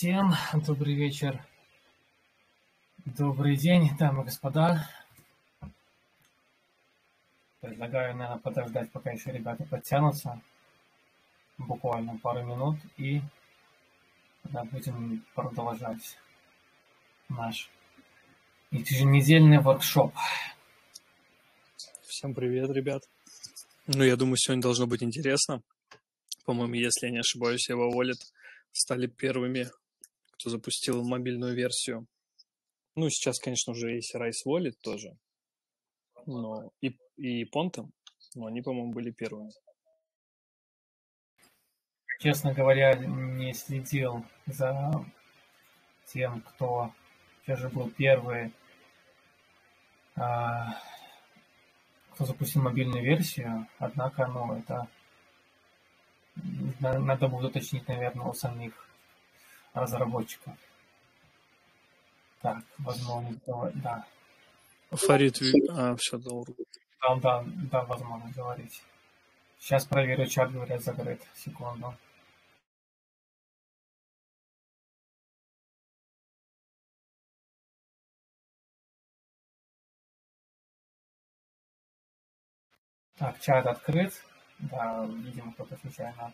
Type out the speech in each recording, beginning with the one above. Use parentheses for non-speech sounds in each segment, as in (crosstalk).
Всем добрый вечер, добрый день, дамы и господа. Предлагаю, наверное, подождать, пока еще ребята подтянутся. Буквально пару минут и тогда будем продолжать наш еженедельный воркшоп. Всем привет, ребят. Ну, я думаю, сегодня должно быть интересно. По-моему, если я не ошибаюсь, его Wallet стали первыми, кто запустил мобильную версию. Ну, сейчас, конечно, уже есть Rice Wallet тоже, но и, и Pontem, но они, по-моему, были первыми. Честно говоря, не следил за тем, кто все же был первый, а, кто запустил мобильную версию, однако, ну, это надо будет уточнить, наверное, у самих разработчиков. Так, возможно, да. Фарид, а, все, дал Да, да, да, возможно, говорить. Сейчас проверю, чат, говорят, закрыт. Секунду. Так, чат открыт. Да, видимо, кто-то случайно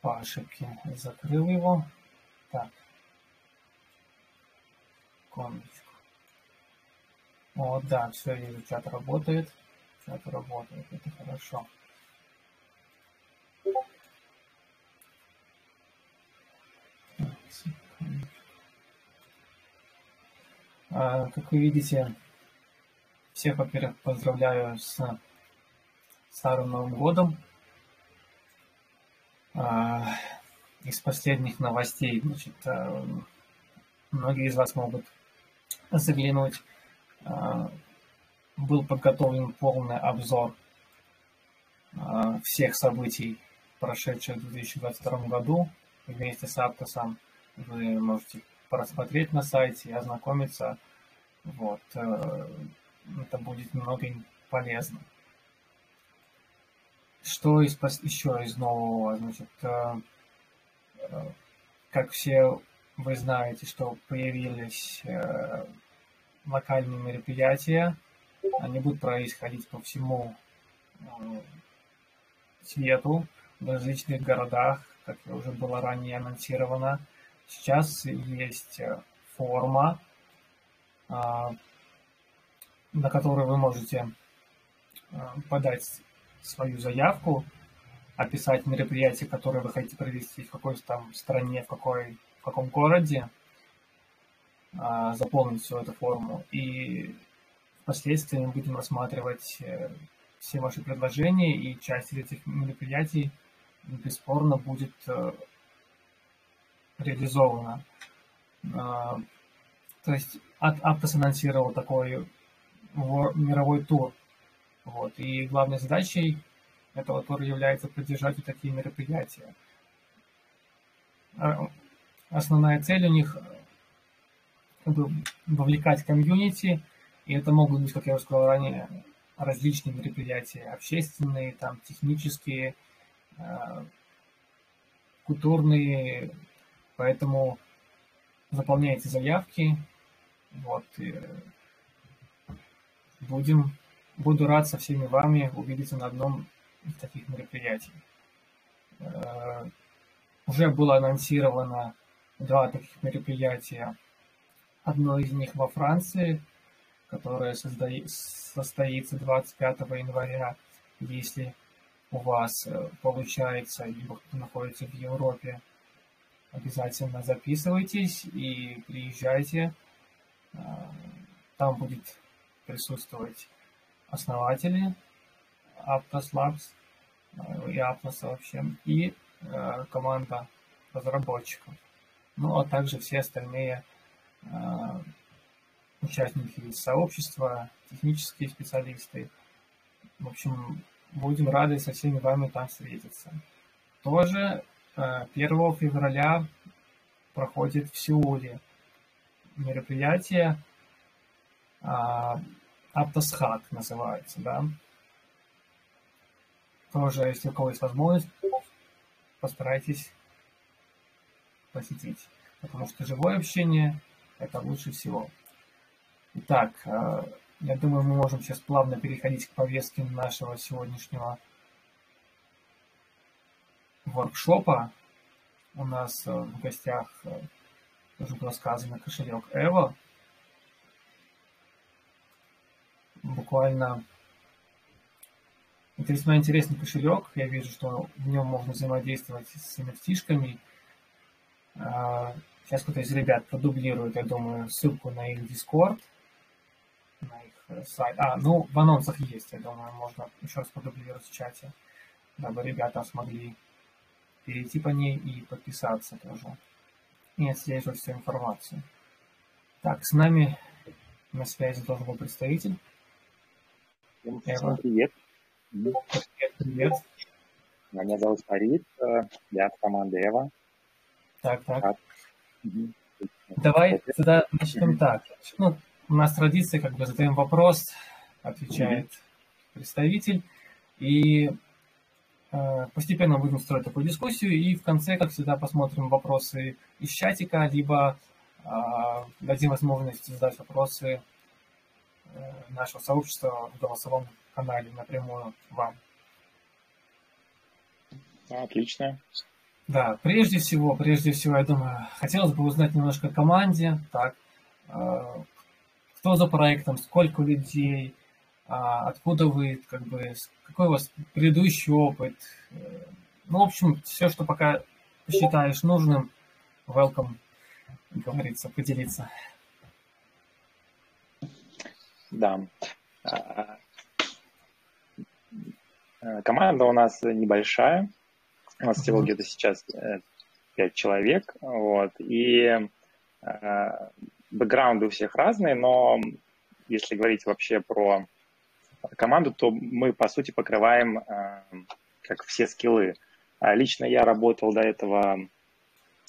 по ошибке закрыл его. Так. Секундочку. Вот, да, все, вижу, чат работает. Чат работает, это хорошо. А, как вы видите, всех, во-первых, поздравляю с Старым Новым Годом. А, из последних новостей, значит, а, многие из вас могут заглянуть. А, был подготовлен полный обзор всех событий, прошедших в 2022 году. Вместе с Аптосом вы можете просмотреть на сайте ознакомиться. Вот. Э, это будет немного полезно. Что из, еще из нового? Значит, э, э, как все вы знаете, что появились э, локальные мероприятия. Они будут происходить по всему свету, в различных городах, как уже было ранее анонсировано. Сейчас есть форма, на которую вы можете подать свою заявку, описать мероприятие, которое вы хотите провести в какой-то там стране, в, какой, в каком городе, а, заполнить всю эту форму. И впоследствии мы будем рассматривать э, все ваши предложения, и часть этих мероприятий бесспорно будет э, реализована. А, то есть Aptos анонсировал такой мировой тур вот. И главной задачей этого тура является поддержать такие мероприятия. А, основная цель у них как бы, вовлекать комьюнити, и это могут быть, как я уже сказал ранее, различные мероприятия, общественные, там, технические, э, культурные, поэтому заполняйте заявки, вот, и будем Буду рад со всеми вами увидеться на одном таких мероприятий. Э, уже было анонсировано два таких мероприятия. Одно из них во Франции, которое состоится 25 января, если у вас э, получается, либо кто находится в Европе, обязательно записывайтесь и приезжайте. Э, там будет присутствовать основатели Aptos Labs э, и Aptos вообще, и э, команда разработчиков. Ну, а также все остальные э, участники сообщества, технические специалисты. В общем, будем рады со всеми вами там встретиться. Тоже 1 февраля проходит в Сеуле мероприятие Аптосхак называется, да. Тоже, если у кого есть возможность, постарайтесь посетить, потому что живое общение – это лучше всего. Итак, э, я думаю, мы можем сейчас плавно переходить к повестке нашего сегодняшнего воркшопа. У нас э, в гостях э, уже было сказано кошелек Эво. Буквально это весьма интересный кошелек. Я вижу, что в нем можно взаимодействовать с NFT-шками. А, сейчас кто-то из ребят продублирует, я думаю, ссылку на их Discord, на их э, сайт. А, ну, в анонсах есть, я думаю, можно еще раз продублировать в чате, дабы ребята смогли перейти по ней и подписаться тоже. И отслеживать всю информацию. Так, с нами на связи должен быть представитель. Всем привет. Привет, привет. Меня зовут Фарид, я в команде Эва. Так, так. Давай тогда начнем так. Ну, у нас традиция, как бы задаем вопрос, отвечает угу. представитель, и э, постепенно будем строить такую дискуссию, и в конце, как всегда, посмотрим вопросы из чатика, либо э, дадим возможность задать вопросы нашего сообщества в голосовом канале напрямую вам. Отлично. Да, прежде всего, прежде всего, я думаю, хотелось бы узнать немножко о команде, так, э, кто за проектом, сколько людей, э, откуда вы, как бы, какой у вас предыдущий опыт, э, ну, в общем, все, что пока считаешь нужным, welcome, говорится, поделиться. Да. Э, команда у нас небольшая, у нас всего где-то сейчас э, пять человек, вот, и э, бэкграунды у всех разные, но если говорить вообще про команду, то мы, по сути, покрываем э, как все скиллы. А лично я работал до этого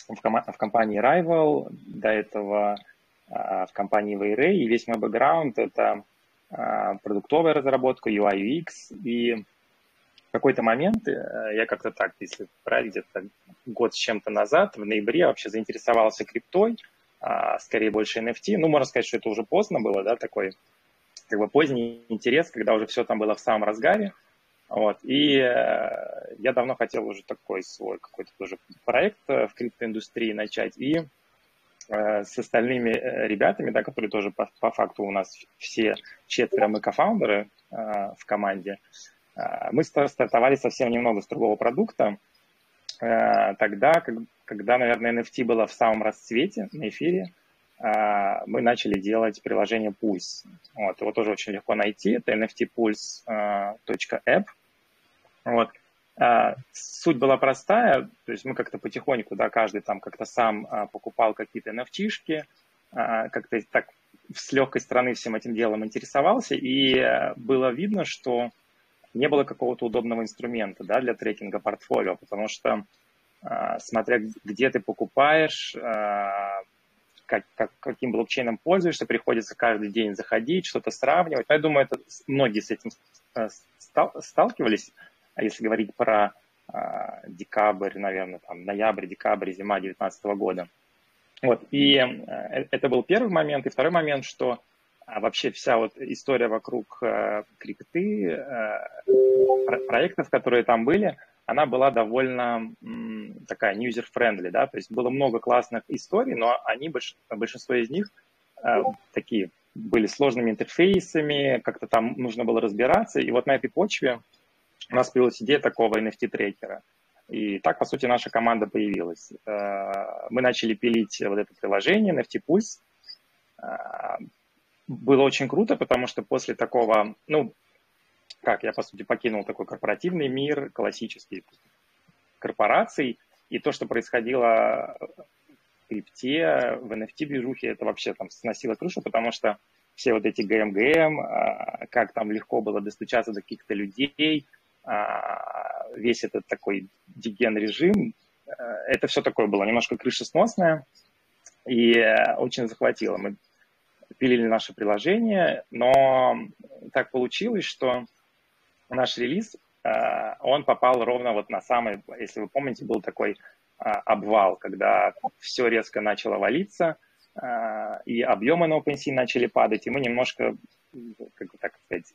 в, ком- в компании Rival, до этого э, в компании Wayray, и весь мой бэкграунд — это э, продуктовая разработка, UI, UX, и в какой-то момент э, я как-то так, если брать где-то год с чем-то назад, в ноябре вообще заинтересовался криптой, а, скорее больше NFT. Ну, можно сказать, что это уже поздно было, да, такой как бы поздний интерес, когда уже все там было в самом разгаре. Вот. И э, я давно хотел уже такой свой какой-то тоже проект э, в криптоиндустрии начать. И с остальными э, ребятами, да, которые тоже по, по факту у нас все четверо мы кофаундеры э, в команде, э, мы стартовали совсем немного с другого продукта. Тогда, когда, наверное, NFT было в самом расцвете на эфире, мы начали делать приложение Pulse. Вот, его тоже очень легко найти. Это nftpulse.app. Вот. Суть была простая, то есть мы как-то потихоньку, да, каждый там как-то сам покупал какие-то NFT-шки, как-то так с легкой стороны всем этим делом интересовался, и было видно, что не было какого-то удобного инструмента да, для трекинга портфолио, потому что а, смотря где ты покупаешь, а, как, как, каким блокчейном пользуешься, приходится каждый день заходить, что-то сравнивать. Я думаю, это многие с этим э, стал, сталкивались. А если говорить про а, декабрь, наверное, там, ноябрь, декабрь, зима 2019 года. Вот, и э, это был первый момент. И второй момент, что а вообще вся вот история вокруг э, крипты, э, проектов, которые там были, она была довольно такая user-friendly, да, то есть было много классных историй, но они, больш, большинство из них э, такие были сложными интерфейсами, как-то там нужно было разбираться, и вот на этой почве у нас появилась идея такого NFT-трекера. И так, по сути, наша команда появилась. Э, мы начали пилить вот это приложение NFT Pulse, э, было очень круто, потому что после такого, ну, как я, по сути, покинул такой корпоративный мир, классический корпораций, и то, что происходило в крипте, в NFT-движухе, это вообще там сносило крышу, потому что все вот эти ГМГМ, а, как там легко было достучаться до каких-то людей, весь этот такой диген-режим, э, это все такое было немножко крышесносное и э, очень захватило. Мы пилили наше приложение, но так получилось, что наш релиз, э, он попал ровно вот на самый, если вы помните, был такой обвал, когда все резко начало валиться, и объемы на OpenSea начали падать, и мы немножко, как бы так сказать,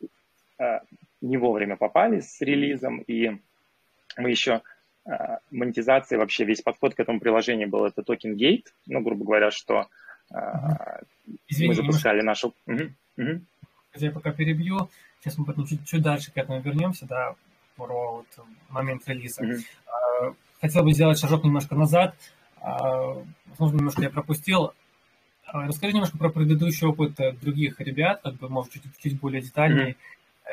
не вовремя попали с релизом, и мы еще монетизация, вообще весь подход к этому приложению был это токен гейт, ну, грубо говоря, что Извини, мы запускали немножко... нашу... Угу, угу. Я пока перебью, сейчас мы потом чуть, чуть дальше к этому вернемся, да, про вот момент релиза. Mm-hmm. Хотел бы сделать шажок немножко назад. А, возможно, немножко я пропустил. А, расскажи немножко про предыдущий опыт э, других ребят, как бы, может, чуть, чуть более детальнее, mm-hmm.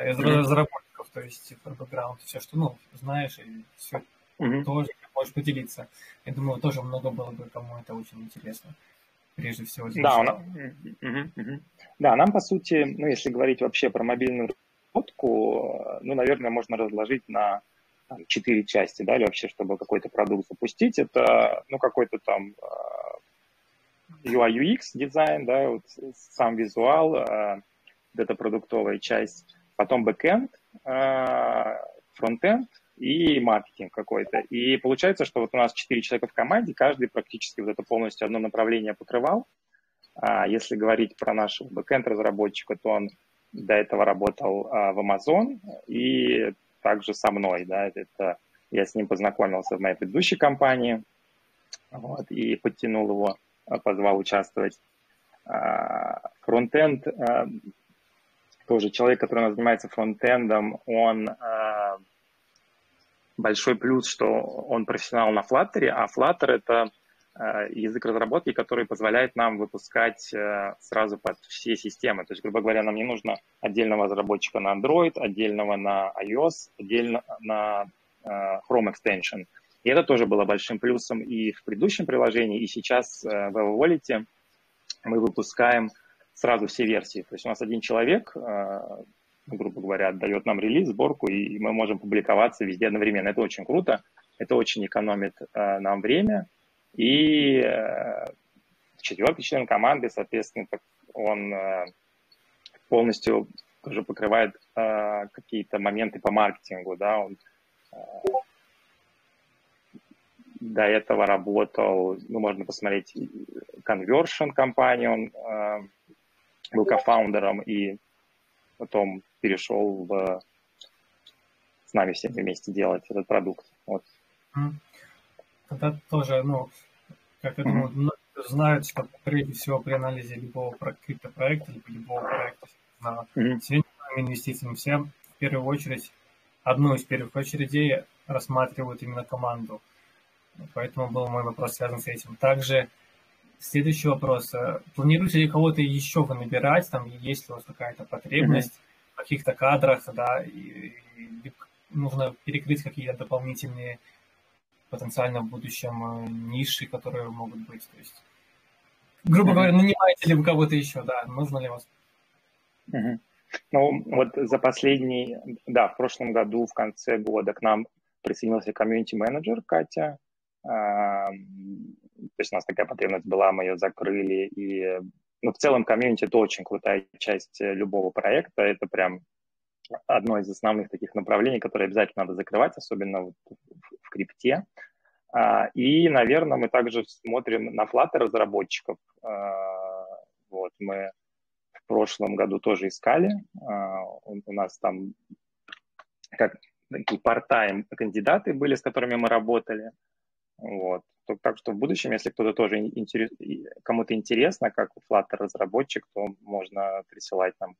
Разработчиков, то есть про бэкграунд, все, что, ну, знаешь, и все mm-hmm. тоже можешь поделиться. Я думаю, тоже много было бы кому это очень интересно прежде всего. Да, он... угу, угу. да, нам, по сути, ну, если говорить вообще про мобильную разработку, ну, наверное, можно разложить на четыре части, да, или вообще, чтобы какой-то продукт запустить, это, ну, какой-то там UI UX дизайн, да, вот сам визуал, это продуктовая часть, потом бэкэнд, фронтенд, и маркетинг какой-то. И получается, что вот у нас четыре человека в команде, каждый практически вот это полностью одно направление покрывал. А если говорить про нашего бэкэнд-разработчика, то он до этого работал а, в Amazon и также со мной, да, это я с ним познакомился в моей предыдущей компании, вот, и подтянул его, а, позвал участвовать. А, фронтенд, а, тоже человек, который занимается фронтендом, он а, большой плюс, что он профессионал на Flutter, а Flutter — это э, язык разработки, который позволяет нам выпускать э, сразу под все системы. То есть, грубо говоря, нам не нужно отдельного разработчика на Android, отдельного на iOS, отдельно на э, Chrome Extension. И это тоже было большим плюсом и в предыдущем приложении, и сейчас в Wallet мы выпускаем сразу все версии. То есть у нас один человек грубо говоря, отдает нам релиз, сборку, и мы можем публиковаться везде одновременно. Это очень круто, это очень экономит э, нам время. И э, четвертый член команды, соответственно, он э, полностью тоже покрывает э, какие-то моменты по маркетингу, да, он э, до этого работал, ну, можно посмотреть, Conversion компанию, он э, был кофаундером и потом перешел в с нами всеми вместе делать этот продукт. Вот. Тогда тоже, ну, как я думаю, mm-hmm. знают, что прежде всего при анализе любого криптопроекта, либо любого проекта на mm-hmm. с инвестициями, все в первую очередь, одну из первых очередей рассматривают именно команду. Поэтому был мой вопрос связан с этим. Также следующий вопрос. Планируете ли кого-то еще вы набирать? Там есть ли у вас какая-то потребность? Mm-hmm каких-то кадрах, да, и, и нужно перекрыть какие-то дополнительные потенциально в будущем э, ниши, которые могут быть. То есть, грубо говоря, нанимаете ли вы кого-то еще, да, нужно ли вас? Ну, вот за последний, да, в прошлом году, в конце года к нам присоединился комьюнити-менеджер Катя. То есть у нас такая потребность была, мы ее закрыли, и ну, в целом комьюнити это очень крутая часть э, любого проекта. Это прям одно из основных таких направлений, которые обязательно надо закрывать, особенно вот в, крипте. А, и, наверное, мы также смотрим на Flutter разработчиков. А, вот, мы в прошлом году тоже искали. А, у нас там как такие part-time кандидаты были, с которыми мы работали. Вот. Так что в будущем, если кто-то тоже интерес, кому-то интересно, как Flutter разработчик, то можно присылать нам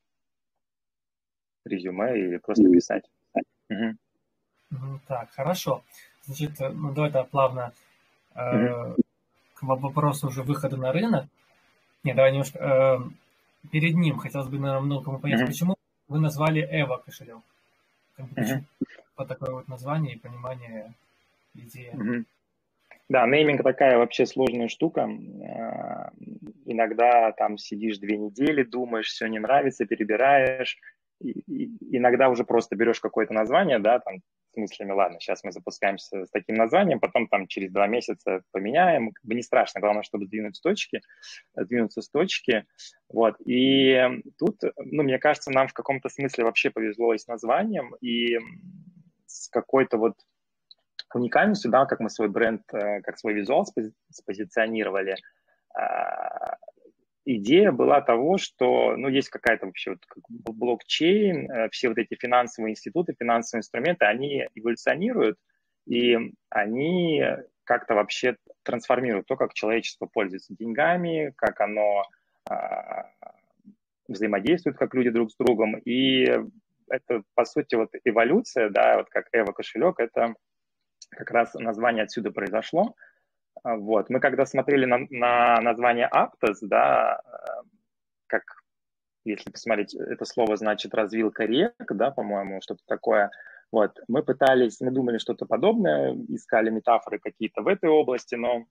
резюме или просто писать. Угу. Так, хорошо. Значит, э, ну давай тогда плавно э, к вопросу уже выхода на рынок. Не, давай немножко э, перед ним хотелось бы, наверное, много кому понять, почему вы назвали Эва кошелек. Почему вот такое вот название и понимание идеи. Да, нейминг такая вообще сложная штука. Э, иногда там сидишь две недели, думаешь, все не нравится, перебираешь. И, и, иногда уже просто берешь какое-то название, да, там, с мыслями, ладно, сейчас мы запускаемся с таким названием, потом там через два месяца поменяем, как бы не страшно, главное, чтобы двинуть с точки, двинуться с точки, вот, и тут, ну, мне кажется, нам в каком-то смысле вообще повезло и с названием, и с какой-то вот уникальностью, да, как мы свой бренд, как свой визуал спозиционировали, идея была того, что, ну, есть какая-то вообще вот блокчейн, все вот эти финансовые институты, финансовые инструменты, они эволюционируют, и они как-то вообще трансформируют то, как человечество пользуется деньгами, как оно взаимодействует, как люди друг с другом. И это, по сути, вот эволюция, да, вот как Эва кошелек, это как раз название отсюда произошло. Вот. Мы когда смотрели на, на название Aptos, да, как, если посмотреть, это слово значит развилка рек, да, по-моему, что-то такое – вот, мы пытались, мы думали что-то подобное, искали метафоры какие-то в этой области, но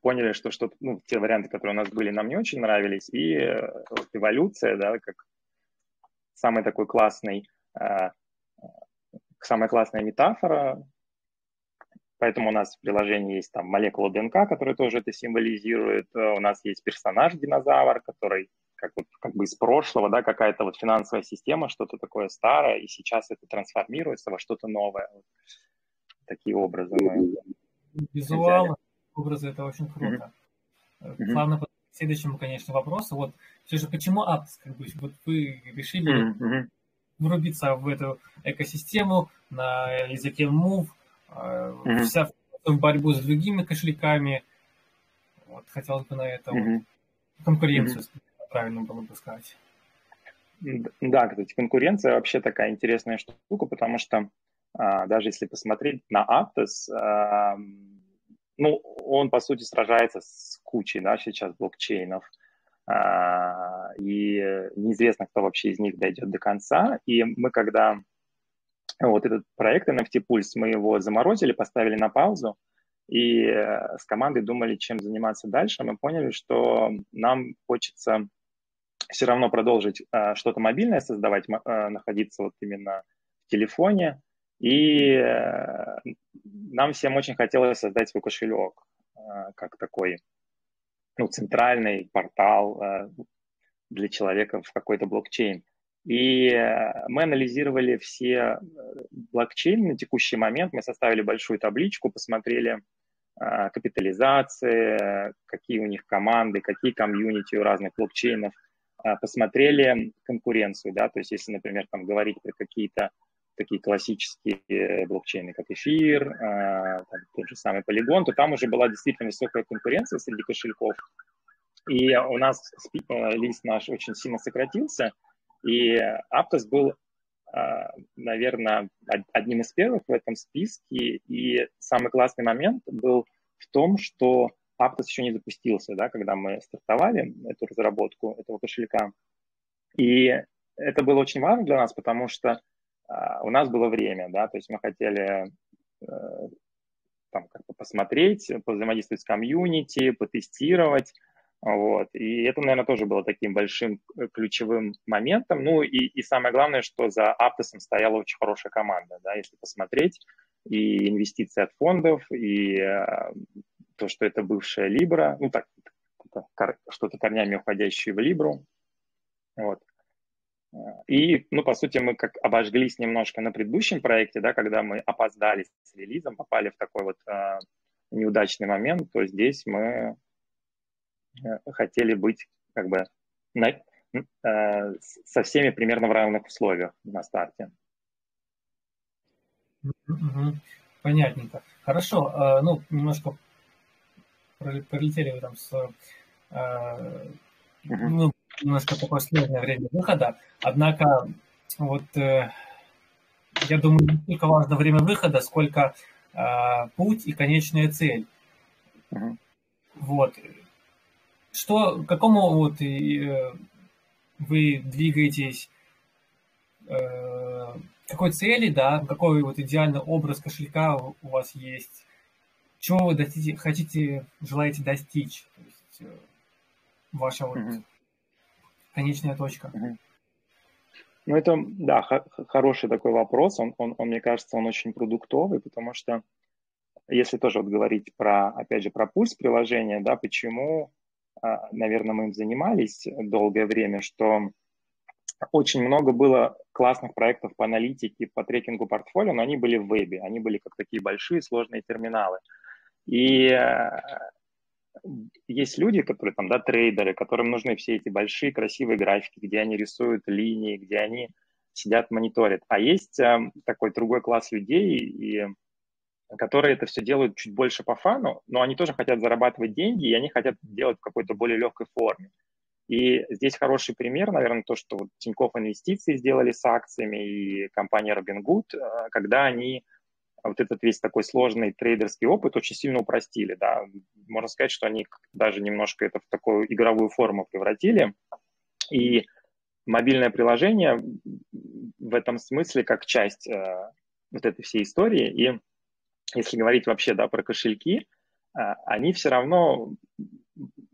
поняли, что что-то, ну, те варианты, которые у нас были, нам не очень нравились, и э, вот эволюция, да, как самый такой классный, э, самая классная метафора, поэтому у нас в приложении есть там молекула ДНК, которая тоже это символизирует, у нас есть персонаж-динозавр, который как, вот, как бы из прошлого, да, какая-то вот финансовая система, что-то такое старое, и сейчас это трансформируется во что-то новое. Вот. Такие образы мы Визуал, образы, это очень круто. Mm-hmm. Плавно к следующему, конечно, вопросу. Вот все же почему апс, как бы, вот вы решили mm-hmm. врубиться в эту экосистему на языке Move, mm-hmm. вся в борьбу с другими кошельками. Вот хотелось бы на это mm-hmm. вот, конкуренцию mm-hmm правильно было бы сказать. Да, кстати, конкуренция вообще такая интересная штука, потому что а, даже если посмотреть на Aptos, а, ну, он, по сути, сражается с кучей, да, сейчас блокчейнов, а, и неизвестно, кто вообще из них дойдет до конца. И мы, когда вот этот проект NFT Pulse, мы его заморозили, поставили на паузу, и э, с командой думали, чем заниматься дальше. Мы поняли, что нам хочется все равно продолжить э, что-то мобильное создавать, э, находиться вот именно в телефоне. И э, нам всем очень хотелось создать свой кошелек, э, как такой ну, центральный портал э, для человека в какой-то блокчейн. И э, мы анализировали все э, блокчейны на текущий момент, мы составили большую табличку, посмотрели э, капитализации, какие у них команды, какие комьюнити у разных блокчейнов, посмотрели конкуренцию, да, то есть если, например, там говорить про какие-то такие классические блокчейны, как эфир, там, тот же самый полигон, то там уже была действительно высокая конкуренция среди кошельков. И у нас лист наш очень сильно сократился, и Aptos был, а, наверное, одним из первых в этом списке. И самый классный момент был в том, что Aptos еще не запустился, да, когда мы стартовали эту разработку этого кошелька. И это было очень важно для нас, потому что а, у нас было время, да, то есть мы хотели э, там как бы посмотреть, взаимодействовать с комьюнити, потестировать, вот. И это, наверное, тоже было таким большим э, ключевым моментом. Ну и, и самое главное, что за Аптосом стояла очень хорошая команда, да, если посмотреть, и инвестиции от фондов, и э, то, что это бывшая Libra, ну так, что-то корнями уходящее в Libra. Вот. И, ну, по сути, мы как обожглись немножко на предыдущем проекте, да, когда мы опоздали с релизом, попали в такой вот э, неудачный момент, то здесь мы хотели быть как бы на, э, со всеми примерно в равных условиях на старте. Понятненько. Хорошо, э, ну, немножко пролетели вы там с э, ну, немножко такое сложное время выхода. Однако, вот э, я думаю, не столько важно время выхода, сколько э, путь и конечная цель. Вот. Что, к какому вот э, вы двигаетесь, э, какой цели, да, какой вот идеальный образ кошелька у вас есть, чего вы хотите, хотите, желаете достичь? То есть э, ваша вот mm-hmm. конечная точка. Mm-hmm. Ну, это, да, хороший такой вопрос. Он, он, он, мне кажется, он очень продуктовый, потому что если тоже вот говорить про, опять же, про пульс приложения, да, почему, наверное, мы им занимались долгое время, что очень много было классных проектов по аналитике, по трекингу портфолио, но они были в вебе, они были как такие большие сложные терминалы. И э, есть люди, которые там, да, трейдеры, которым нужны все эти большие красивые графики, где они рисуют линии, где они сидят, мониторят. А есть э, такой другой класс людей, и, которые это все делают чуть больше по фану, но они тоже хотят зарабатывать деньги, и они хотят делать в какой-то более легкой форме. И здесь хороший пример, наверное, то, что вот Тинькофф Инвестиции сделали с акциями и компания Robinhood, э, когда они вот этот весь такой сложный трейдерский опыт очень сильно упростили, да. Можно сказать, что они даже немножко это в такую игровую форму превратили. И мобильное приложение в этом смысле как часть э, вот этой всей истории. И если говорить вообще, да, про кошельки, э, они все равно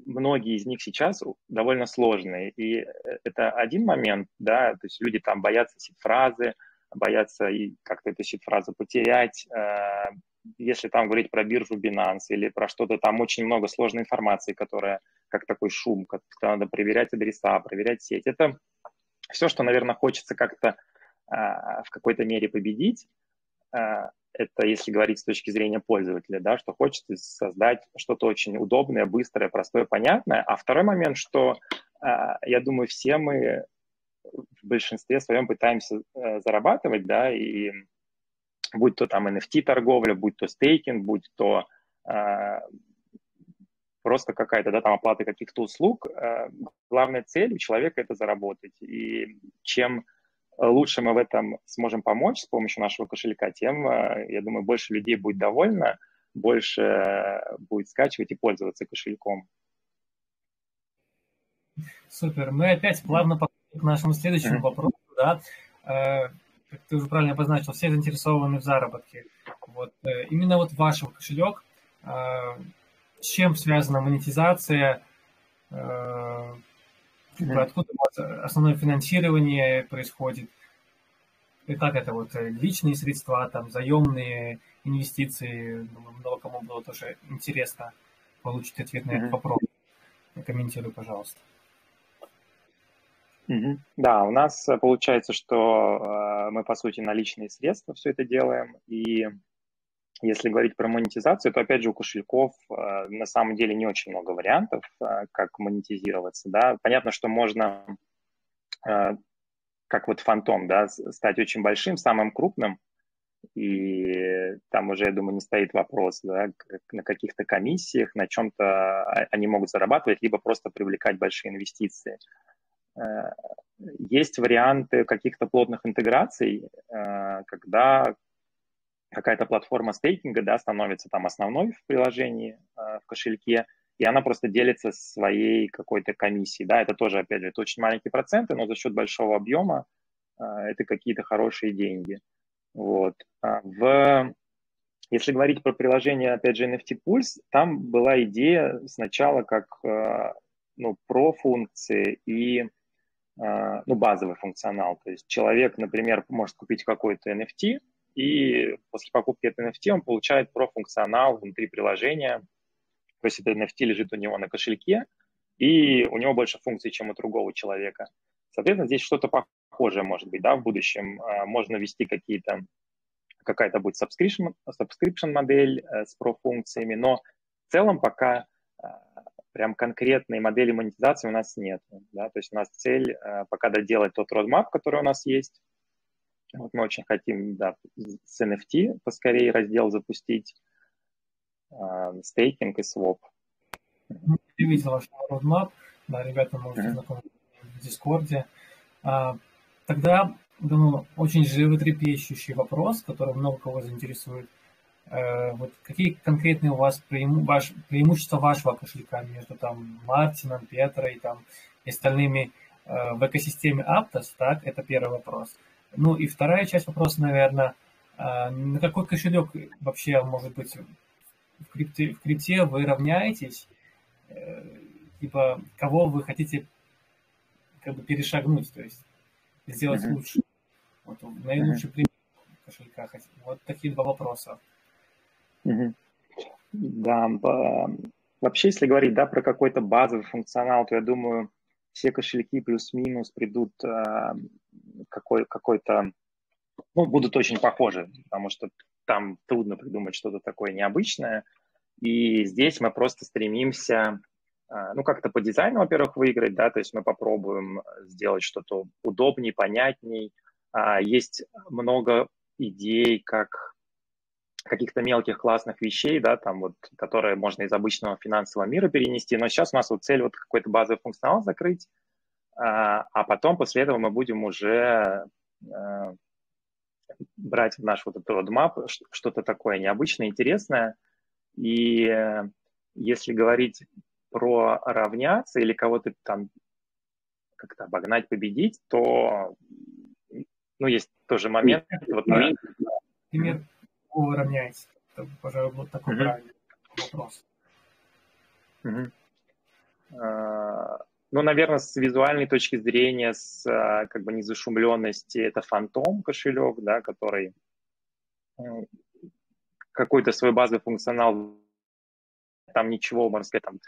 многие из них сейчас довольно сложные. И э, это один момент, да, то есть люди там боятся сид-фразы, боятся и как-то эту сид-фразу потерять. Э, если там говорить про биржу Binance или про что-то, там очень много сложной информации, которая как такой шум, как надо проверять адреса, проверять сеть. Это все, что, наверное, хочется как-то в какой-то мере победить это если говорить с точки зрения пользователя, да, что хочется создать что-то очень удобное, быстрое, простое, понятное. А второй момент, что а, я думаю, все мы в большинстве своем пытаемся э, зарабатывать, да, и будь то там NFT-торговля, будь то стейкинг, будь то э, просто какая-то, да, там оплата каких-то услуг, э, главная цель у человека это заработать. И чем лучше мы в этом сможем помочь с помощью нашего кошелька, тем, э, я думаю, больше людей будет довольно, больше э, будет скачивать и пользоваться кошельком. Супер. Мы опять плавно подходим к нашему следующему mm-hmm. вопросу. Да? Э, как ты уже правильно обозначил, все заинтересованы в заработке. Вот. Именно вот ваш кошелек, с чем связана монетизация, mm-hmm. откуда у вас основное финансирование происходит, и как это вот э, личные средства, там заемные инвестиции, думаю, много кому было тоже интересно получить ответ на этот вопрос. Комментируй, пожалуйста. Да, у нас э, получается, что э, мы, по сути, на личные средства все это делаем, и если говорить про монетизацию, то, опять же, у кошельков э, на самом деле не очень много вариантов, э, как монетизироваться. Да? Понятно, что можно, э, как вот фантом, да, стать очень большим, самым крупным, и там уже, я думаю, не стоит вопрос, да, на каких-то комиссиях, на чем-то а, они могут зарабатывать, либо просто привлекать большие инвестиции. Э, есть варианты каких-то плотных интеграций, э, когда какая-то платформа стейкинга, да, становится там основной в приложении, э, в кошельке, и она просто делится своей какой-то комиссией, да, это тоже, опять же, это очень маленькие проценты, но за счет большого объема э, это какие-то хорошие деньги, вот. А в, если говорить про приложение, опять же, NFT Pulse, там была идея сначала как, э, ну, про функции и ну, базовый функционал. То есть человек, например, может купить какой-то NFT, и после покупки этой NFT он получает профункционал внутри приложения. То есть это NFT лежит у него на кошельке, и у него больше функций, чем у другого человека. Соответственно, здесь что-то похожее может быть, да, в будущем. А, можно ввести какие-то, какая-то будет subscription, subscription модель э, с профункциями, но в целом пока а, прям конкретной модели монетизации у нас нет. Да? То есть у нас цель э, пока доделать тот roadmap, который у нас есть, вот мы очень хотим, да, с NFT поскорее раздел запустить, э, стейкинг и своп. Я видел ваш roadmap, да, ребята можете mm-hmm. знакомиться в Дискорде. А, тогда, думаю, очень животрепещущий вопрос, который много кого заинтересует. А, вот какие конкретные у вас преиму, ваш, преимущества вашего кошелька между там Мартином, Петрой там, и остальными э, в экосистеме Aptos, так, это первый вопрос. Ну и вторая часть вопроса, наверное, а, на какой кошелек вообще, может быть, в крипте, в крипте вы равняетесь, э, либо кого вы хотите как бы перешагнуть, то есть сделать mm-hmm. лучше. Вот наилучший mm-hmm. пример кошелька. Вот такие два вопроса. Mm-hmm. Да, вообще, если говорить да, про какой-то базовый функционал, то я думаю, все кошельки плюс-минус придут э, какой, какой-то, ну, будут очень похожи, потому что там трудно придумать что-то такое необычное. И здесь мы просто стремимся, э, ну, как-то по дизайну, во-первых, выиграть, да, то есть мы попробуем сделать что-то удобнее, понятней. А, есть много идей, как каких-то мелких классных вещей, да, там вот, которые можно из обычного финансового мира перенести, но сейчас у нас вот цель вот какой-то базовый функционал закрыть, а, а потом после этого мы будем уже а, брать в наш вот этот roadmap что-то такое необычное, интересное, и э, если говорить про равняться или кого-то там как-то обогнать, победить, то ну, есть тоже момент. Вот, момент. Например, кого равняется? Это, пожалуй, вот такой mm-hmm. правильный вопрос. Uh, ну, наверное, с визуальной точки зрения, с uh, как бы незашумленности, это фантом кошелек, да, который uh, какой-то свой базовый функционал, там ничего, можно сказать, там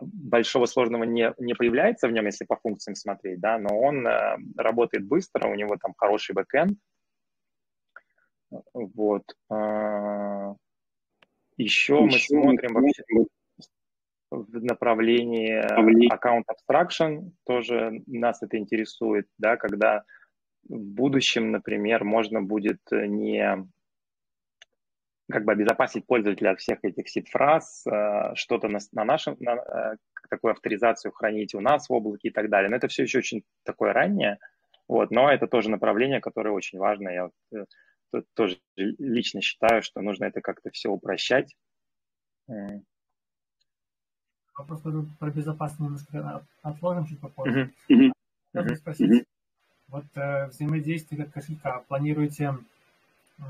большого сложного не, не появляется в нем, если по функциям смотреть, да, но он э, работает быстро, у него там хороший бэкэнд, вот. А, еще, мы смотрим вообще в направлении аккаунт abstraction, тоже нас это интересует, да, когда в будущем, например, можно будет не как бы обезопасить пользователя от всех этих сид-фраз, а, что-то на, на нашем, на, а, такую авторизацию хранить у нас в облаке и так далее. Но это все еще очень такое раннее, вот, но это тоже направление, которое очень важно. Я вот э, тоже лично считаю, что нужно это как-то все упрощать. Вопрос про безопасность немножко отложим чуть попозже. Uh-huh. Uh-huh. спросить, uh-huh. вот э, взаимодействие как кошелька, планируете э,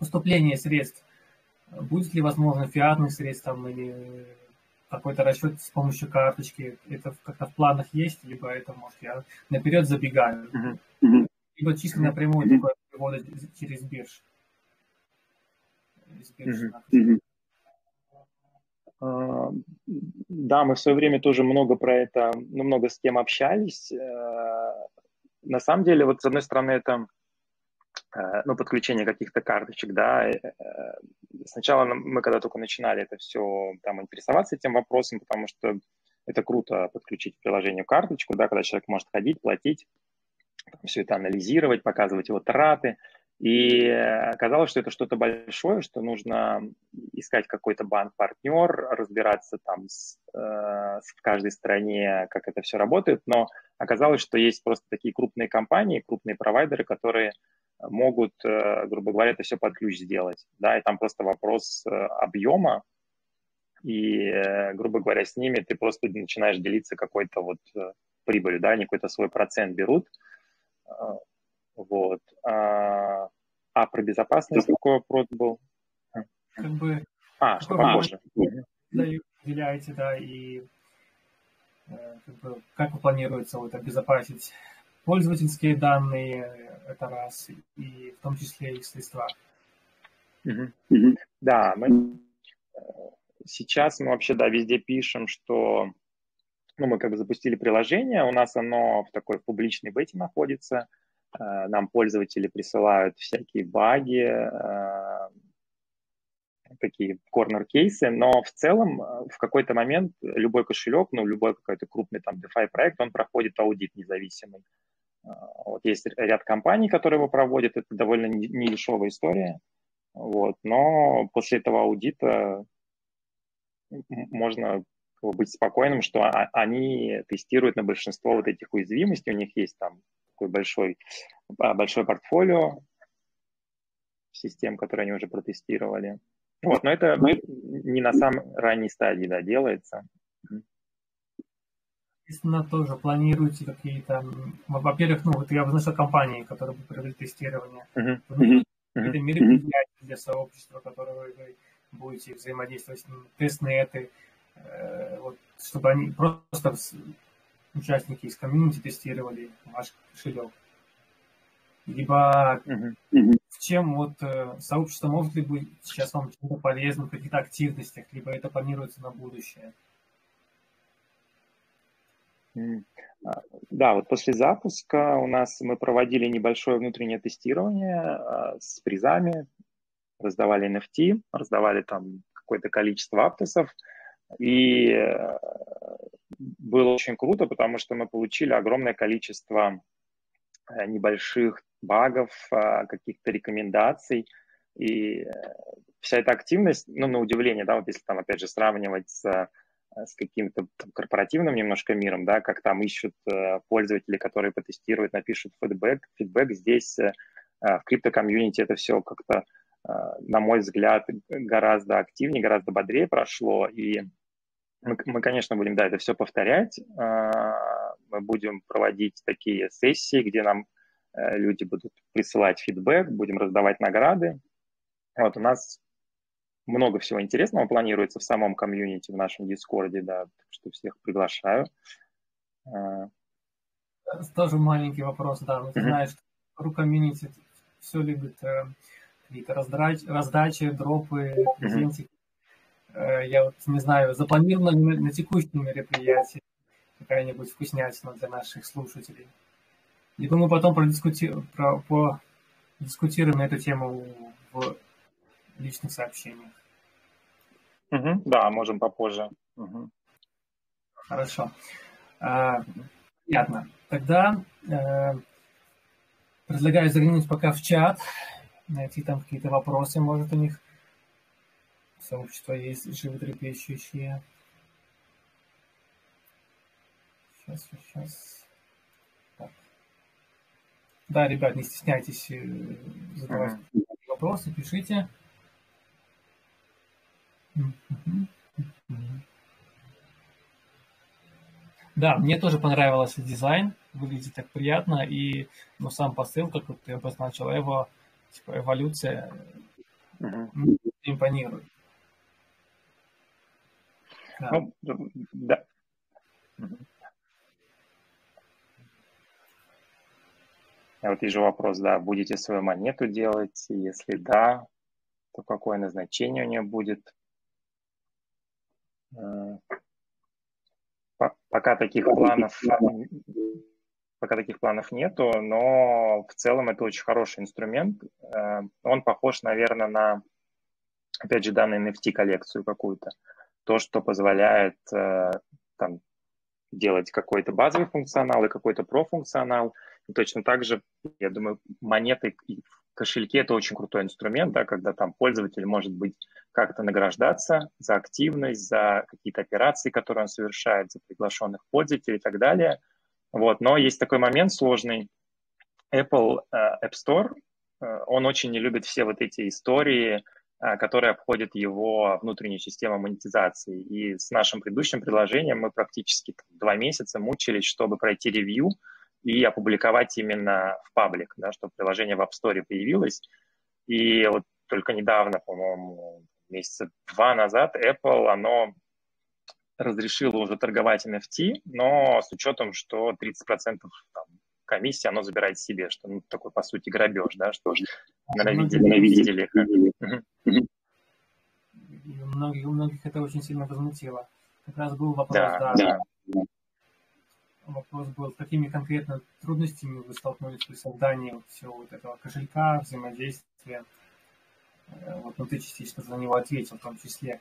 поступление средств, будет ли возможно фиатных средств там, или какой-то расчет с помощью карточки, это как-то в планах есть, либо это, может, я наперед забегаю. Uh-huh. либо чисто напрямую uh-huh. такое перевода через бирж. А, да, мы в свое время тоже много про это, ну, много с кем общались. Э, на самом деле, вот с одной стороны, это э, ну, подключение каких-то карточек, да. Э, сначала мы, когда только начинали это все, там, интересоваться этим вопросом, потому что это круто подключить к приложению карточку, да, когда человек может ходить, платить, все это анализировать, показывать его траты. И оказалось, что это что-то большое, что нужно искать какой-то банк-партнер, разбираться там с, э, в каждой стране, как это все работает. Но оказалось, что есть просто такие крупные компании, крупные провайдеры, которые могут, э, грубо говоря, это все под ключ сделать. Да, и там просто вопрос э, объема, и, э, грубо говоря, с ними ты просто начинаешь делиться какой-то вот э, прибылью, да, они какой-то свой процент берут, вот. А, а про безопасность какой вопрос был? Как бы... А, что похоже. Выделяете, да, и э, как, бы, как вы планируете вот, обезопасить пользовательские данные, это раз, и в том числе и средства. Да, мы э, сейчас мы вообще, да, везде пишем, что ну, мы как бы запустили приложение, у нас оно в такой публичной бете находится, э, нам пользователи присылают всякие баги, э, такие корнер-кейсы, но в целом э, в какой-то момент любой кошелек, ну, любой какой-то крупный там DeFi проект, он проходит аудит независимый. Вот есть ряд компаний, которые его проводят, это довольно недешевая история, вот, но после этого аудита можно быть спокойным, что они тестируют на большинство вот этих уязвимостей, у них есть там такой большой, а, большой портфолио систем, которые они уже протестировали. Вот, но это не на самой ранней стадии, да, делается. Естественно, тоже планируете какие-то, во-первых, ну, вот я узнал компании, которые провели тестирование, uh-huh. Uh-huh. какие-то мероприятия для сообщества, которые вы будете взаимодействовать с ним, тестнеты, вот, чтобы они просто участники из комьюнити тестировали ваш кошелек. Либо uh-huh. в чем вот э, сообщество может ли быть сейчас вам чем-то полезным в каких-то активностях, либо это планируется на будущее? А, да, вот после запуска у нас мы проводили небольшое внутреннее тестирование а, с призами, раздавали NFT, раздавали там какое-то количество аптосов, и э, было очень круто, потому что мы получили огромное количество э, небольших багов, а, каких-то рекомендаций, и э, вся эта активность, ну, на удивление, да, вот если там, опять же, сравнивать с Э, с каким-то корпоративным немножко миром, да, как там ищут э, пользователи, которые потестируют, напишут фидбэк. Фидбэк здесь э, в крипто-комьюнити это все как-то, на мой взгляд, гораздо активнее, гораздо бодрее прошло. И мы, мы, конечно, будем, да, это все повторять. Мы будем проводить такие сессии, где нам люди будут присылать фидбэк, будем раздавать награды. Вот у нас много всего интересного планируется в самом комьюнити, в нашем Дискорде, да, так что всех приглашаю. Тоже маленький вопрос, да. Вот, mm-hmm. знаешь, ру комьюнити все любит э, какие-то раздач, раздачи, дропы, презентики. Mm-hmm. Э, я вот не знаю, запланировано ли на, текущем мероприятии какая-нибудь вкуснятина для наших слушателей. Либо мы потом продискути... про... по... дискутируем эту тему в личных сообщениях. Угу, да, можем попозже. Угу. Хорошо. А, понятно. Тогда э, предлагаю заглянуть пока в чат, найти там какие-то вопросы, может, у них сообщество есть животрепещущие. Сейчас, сейчас. Так. Да, ребят, не стесняйтесь э, задавать uh-huh. вопросы, пишите. Да, мне тоже понравился дизайн, выглядит так приятно, и ну, сам посыл, как вот ты обозначил, его типа, эволюция угу. импонирует. Да. Ну, да. А вот вижу вопрос, да, будете свою монету делать? Если да, то какое назначение у нее будет? Э, пока таких планов пока таких планов нету, но в целом это очень хороший инструмент. Э, он похож, наверное, на, опять же, данную NFT-коллекцию какую-то. То, что позволяет э, там, делать какой-то базовый функционал и какой-то профункционал. И точно так же, я думаю, монеты кошельке это очень крутой инструмент, да, когда там пользователь может быть как-то награждаться за активность, за какие-то операции, которые он совершает, за приглашенных пользователей и так далее. Вот. Но есть такой момент сложный. Apple uh, App Store, uh, он очень не любит все вот эти истории, uh, которые обходят его внутреннюю систему монетизации. И с нашим предыдущим приложением мы практически два месяца мучились, чтобы пройти ревью, и опубликовать именно в паблик, да, чтобы приложение в App Store появилось. И вот только недавно, по-моему, месяца два назад Apple, оно разрешило уже торговать NFT, но с учетом, что 30% там, комиссии оно забирает себе, что ну, такой, по сути, грабеж, да, что ненавидели. ненавидели. И у многих, у многих это очень сильно возмутило. Как раз был вопрос, да, да, да вопрос был, какими конкретно трудностями вы столкнулись при создании всего вот этого кошелька, взаимодействия. Э, вот, ну, ты частично за него ответил в том числе.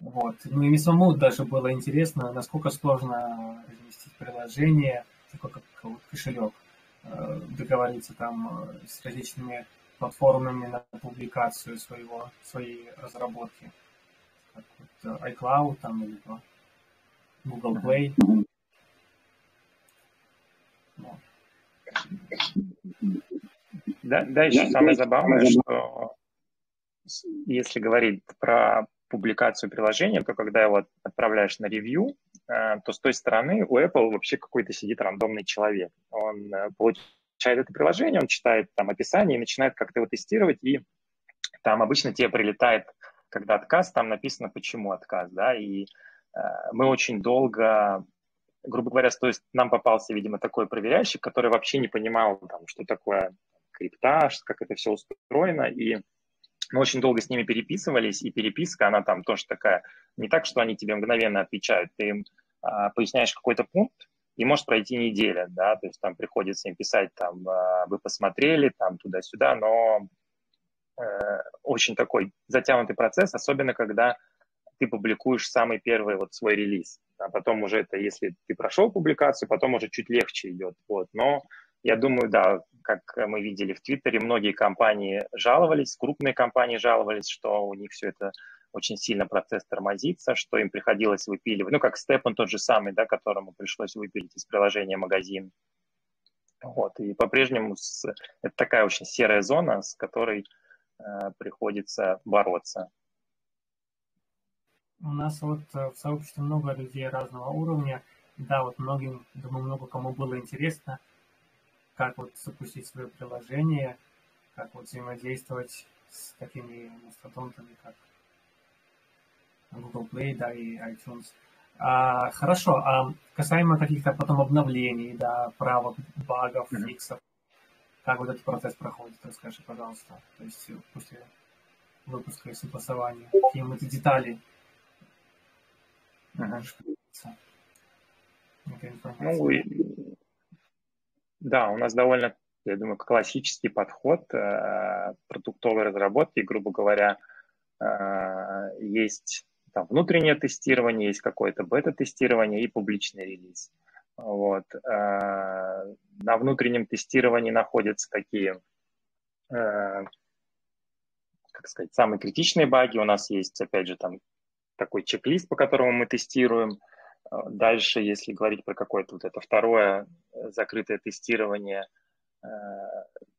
Вот. Ну и мне самому даже было интересно, насколько сложно разместить приложение, такое как вот кошелек, э, договориться там э, с различными платформами на публикацию своего, своей разработки, как вот iCloud там или Google Play. Да, да, еще самое забавное, что если говорить про публикацию приложения, то когда его отправляешь на ревью, э, то с той стороны у Apple вообще какой-то сидит рандомный человек. Он э, получает это приложение, он читает там описание и начинает как-то его тестировать, и там обычно тебе прилетает, когда отказ, там написано, почему отказ, да, и э, мы очень долго грубо говоря, то есть нам попался, видимо, такой проверяющий, который вообще не понимал, там, что такое криптаж, как это все устроено, и мы очень долго с ними переписывались, и переписка, она там тоже такая, не так, что они тебе мгновенно отвечают, ты им а, поясняешь какой-то пункт, и может пройти неделя, да, то есть там приходится им писать, там, э, вы посмотрели, там, туда-сюда, но э, очень такой затянутый процесс, особенно когда ты публикуешь самый первый вот свой релиз. А потом уже это, если ты прошел публикацию, потом уже чуть легче идет. Вот. Но я думаю, да, как мы видели в Твиттере, многие компании жаловались, крупные компании жаловались, что у них все это очень сильно процесс тормозится, что им приходилось выпиливать. Ну, как Степ, он тот же самый, да, которому пришлось выпилить из приложения магазин. Вот. И по-прежнему с... это такая очень серая зона, с которой э, приходится бороться. У нас вот э, в сообществе много людей разного уровня. Да, вот многим, думаю, много кому было интересно, как вот запустить свое приложение, как вот взаимодействовать с такими мастодонтами, как Google Play, да, и iTunes. А, хорошо, а касаемо каких-то потом обновлений, да, правок, багов, mm-hmm. фиксов, как вот этот процесс проходит, расскажи, пожалуйста. То есть после выпуска и согласования, какие эти детали Ага. Ну, да, у нас довольно, я думаю, классический подход э, продуктовой разработки, грубо говоря, э, есть там, внутреннее тестирование, есть какое-то бета-тестирование и публичный релиз. Вот. Э, на внутреннем тестировании находятся такие, э, как сказать, самые критичные баги. У нас есть, опять же, там такой чек-лист, по которому мы тестируем. А, дальше, если говорить про какое-то вот это второе э, закрытое тестирование, э,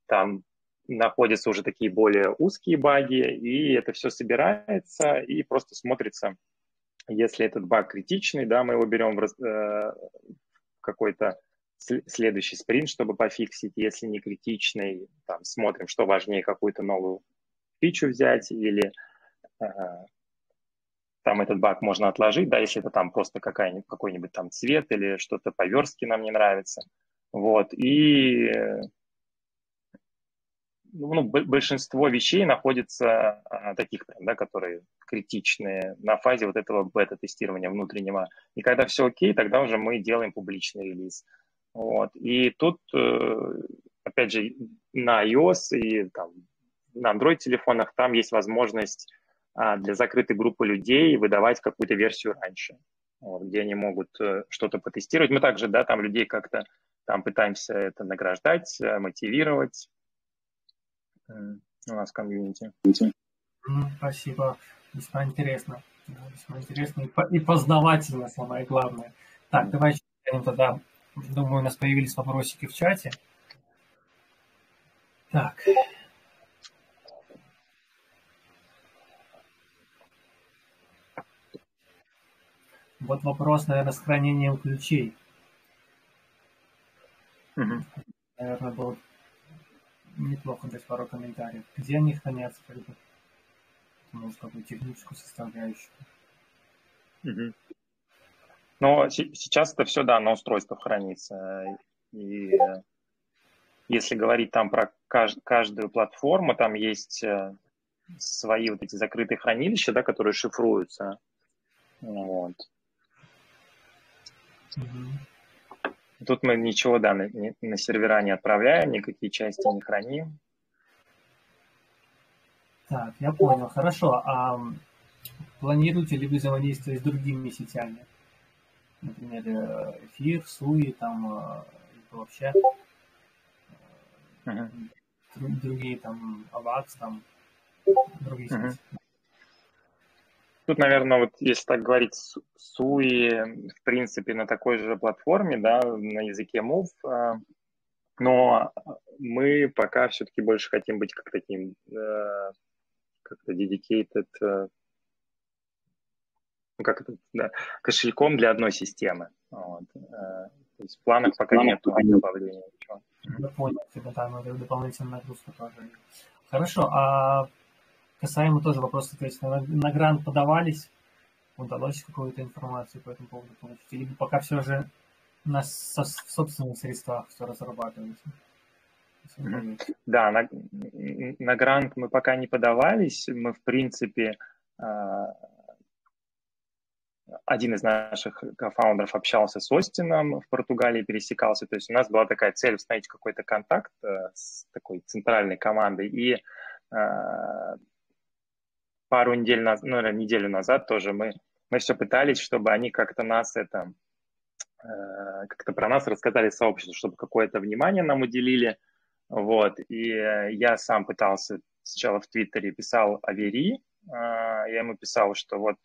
там находятся уже такие более узкие баги, и это все собирается и просто смотрится, если этот баг критичный, да, мы его берем в э, какой-то следующий спринт, чтобы пофиксить, если не критичный, там смотрим, что важнее, какую-то новую фичу взять или там этот баг можно отложить, да, если это там просто какая-нибудь, какой-нибудь там цвет или что-то по верстке нам не нравится. Вот, и ну, большинство вещей находится а, таких, прям, да, которые критичные на фазе вот этого бета-тестирования внутреннего. И когда все окей, тогда уже мы делаем публичный релиз. Вот. И тут, э, опять же, на iOS и там, на Android-телефонах там есть возможность для закрытой группы людей выдавать какую-то версию раньше, вот, где они могут э, что-то потестировать. Мы также, да, там людей как-то там пытаемся это награждать, э, мотивировать у нас в комьюнити. Спасибо. Весьма интересно. Весьма интересно и познавательно, самое главное. Так, давайте тогда. Думаю, у нас появились вопросики в чате. Так, Вот вопрос, наверное, с хранением ключей. Угу. Наверное, было неплохо дать пару комментариев. Где они хранятся, как бы, может, какую техническую составляющую. Угу. Но сейчас это все, да, на устройствах хранится. И если говорить там про каждую платформу, там есть э, свои вот эти закрытые хранилища, да, которые шифруются. Вот. Тут мы ничего, да, на, на сервера не отправляем, никакие части не храним. Так, я понял. Хорошо. А планируете ли вы взаимодействовать с другими сетями? Например, э, Эфир, Суи, там э, вообще uh-huh. другие там Авакс, там другие uh-huh. сети. Тут, наверное, вот если так говорить, Суи, в принципе, на такой же платформе, да, на языке Move, а, но мы пока все-таки больше хотим быть как таким э, как-то dedicated, э, ну, как это, да, кошельком для одной системы. Вот. Э, то есть в планах пока нет добавления ничего. Я понял, типа там дополнительная нагрузка тоже. Хорошо, а Касаемо тоже вопроса, то есть на, на грант подавались, удалось какую-то информацию по этому поводу получить? Или пока все же на со, собственных средствах все разрабатывается? Да, на, на грант мы пока не подавались. Мы, в принципе, а, один из наших фаундеров общался с Остином в Португалии, пересекался. То есть у нас была такая цель установить какой-то контакт э, с такой центральной командой. И э, пару недель назад, ну, неделю назад тоже мы, мы все пытались, чтобы они как-то нас это, э, как-то про нас рассказали сообществу, чтобы какое-то внимание нам уделили. Вот. И я сам пытался сначала в Твиттере писал о Вери, я ему писал, что вот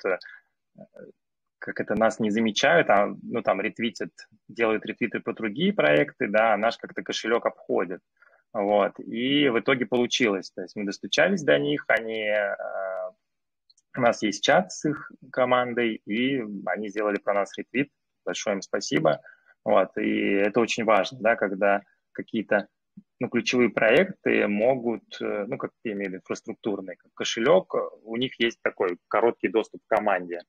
как это нас не замечают, а ну там ретвитят, делают ретвиты по другие проекты, да, а наш как-то кошелек обходит. Вот. И в итоге получилось. То есть мы достучались до них, они э, у нас есть чат с их командой, и они сделали про нас ретвит. Большое им спасибо. Вот. И это очень важно, да, когда какие-то ну, ключевые проекты могут, э, ну, как я имею в виду, инфраструктурные, как кошелек, у них есть такой короткий доступ к команде.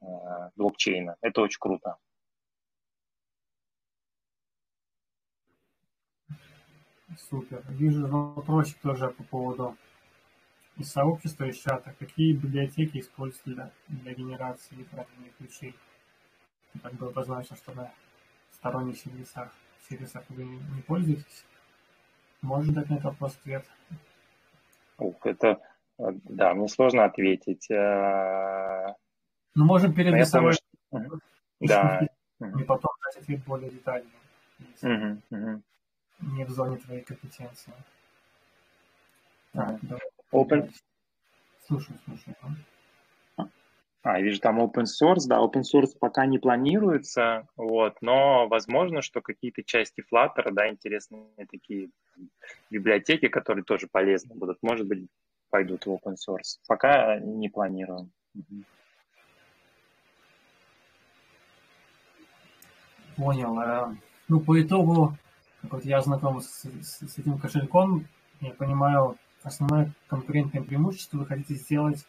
Э, блокчейна. Это очень круто. Супер. Вижу вопросик тоже по поводу из сообщества, из чата. Какие библиотеки используются для, для генерации правильных ключей? Как бы обозначил, что на сторонних сервисах, сервисах вы не пользуетесь. Можешь дать на этот вопрос ответ? Ух, это, э, да, мне сложно ответить. Э, ну, можем перерисовать. Что... Да. (laughs) И потом дать ответ более детальный. Не в зоне твоей компетенции. Так, Open... Слушаю, слушаю. А, я вижу там open source, да, open source пока не планируется, вот, но возможно, что какие-то части Flutter, да, интересные такие библиотеки, которые тоже полезны будут, может быть, пойдут в open source. Пока не планируем. Понял. Э, ну, по итогу, вот я знаком с, с, с этим кошельком, я понимаю, основное конкурентное преимущество вы хотите сделать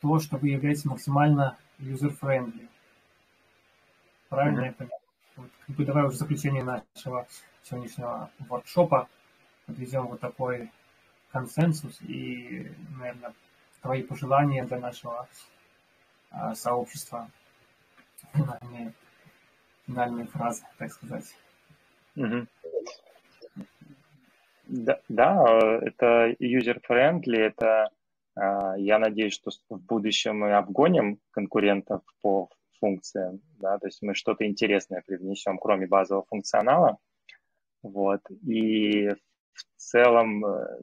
то, что вы являетесь максимально user-friendly. Правильно mm-hmm. я понимаю? Вот, как бы давай уже заключение нашего сегодняшнего воркшопа подведем вот такой консенсус и, наверное, твои пожелания для нашего а, сообщества финальные фразы, так сказать. Угу. Да, да, это user-friendly, это а, я надеюсь, что в будущем мы обгоним конкурентов по функциям, да, то есть мы что-то интересное привнесем, кроме базового функционала, вот, и в целом э,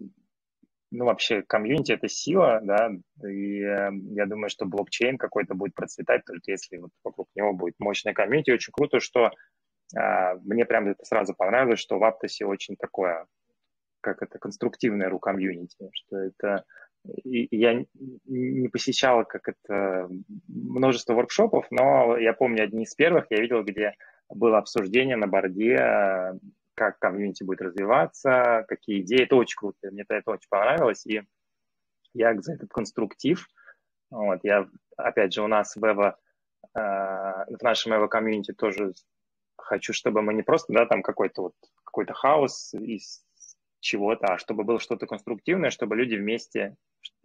ну, вообще, комьюнити — это сила, да, и э, я думаю, что блокчейн какой-то будет процветать только если вот вокруг него будет мощная комьюнити. Очень круто, что э, мне прям это сразу понравилось, что в Аптосе очень такое, как это, конструктивное ру комьюнити, что это и я не посещал как это множество воркшопов, но я помню одни из первых я видел, где было обсуждение на борде как комьюнити будет развиваться, какие идеи. Это очень круто, мне это, это очень понравилось, и я за этот конструктив, вот, я, опять же, у нас в Эво, э, в нашем Эво комьюнити тоже хочу, чтобы мы не просто, да, там какой-то вот, какой-то хаос из чего-то, а чтобы было что-то конструктивное, чтобы люди вместе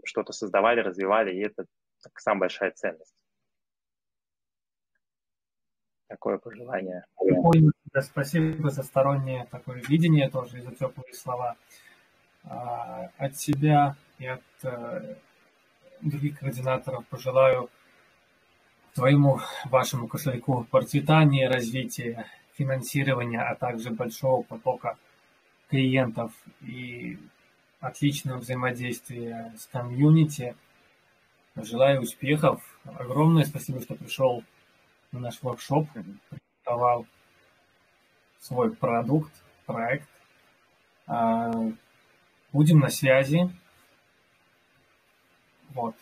что-то создавали, развивали, и это так, самая большая ценность. Такое пожелание. Ой, спасибо за стороннее такое видение тоже и за теплые слова а, от себя и от э, других координаторов пожелаю твоему вашему кошельку процветания, развития, финансирования, а также большого потока клиентов и отличного взаимодействия с комьюнити. Желаю успехов. Огромное спасибо, что пришел на наш воркшоп, презентовал свой продукт, проект. А, будем на связи. Вот.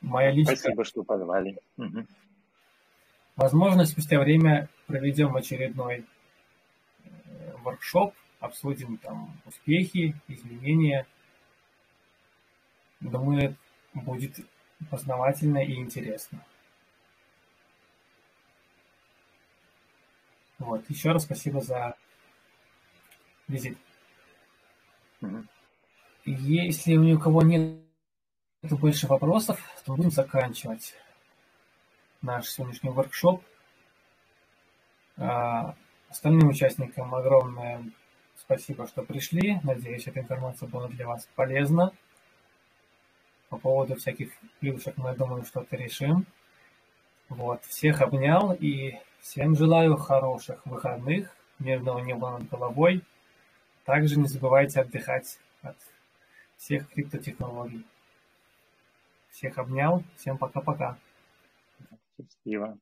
Моя личная... Спасибо, что позвали. Угу. Возможно, спустя время проведем очередной э, воркшоп, обсудим там успехи, изменения. Думаю, будет познавательно и интересно. Вот. Еще раз спасибо за визит. Mm-hmm. Если у кого нет больше вопросов, то будем заканчивать. наш сегодняшний воркшоп. А, остальным участникам огромное спасибо, что пришли. Надеюсь, эта информация была для вас полезна. По поводу всяких плюшек мы, думаю, что-то решим. Вот. Всех обнял и всем желаю хороших выходных, мирного неба над головой. Также не забывайте отдыхать от всех криптотехнологий. Всех обнял. Всем пока-пока. Счастливо.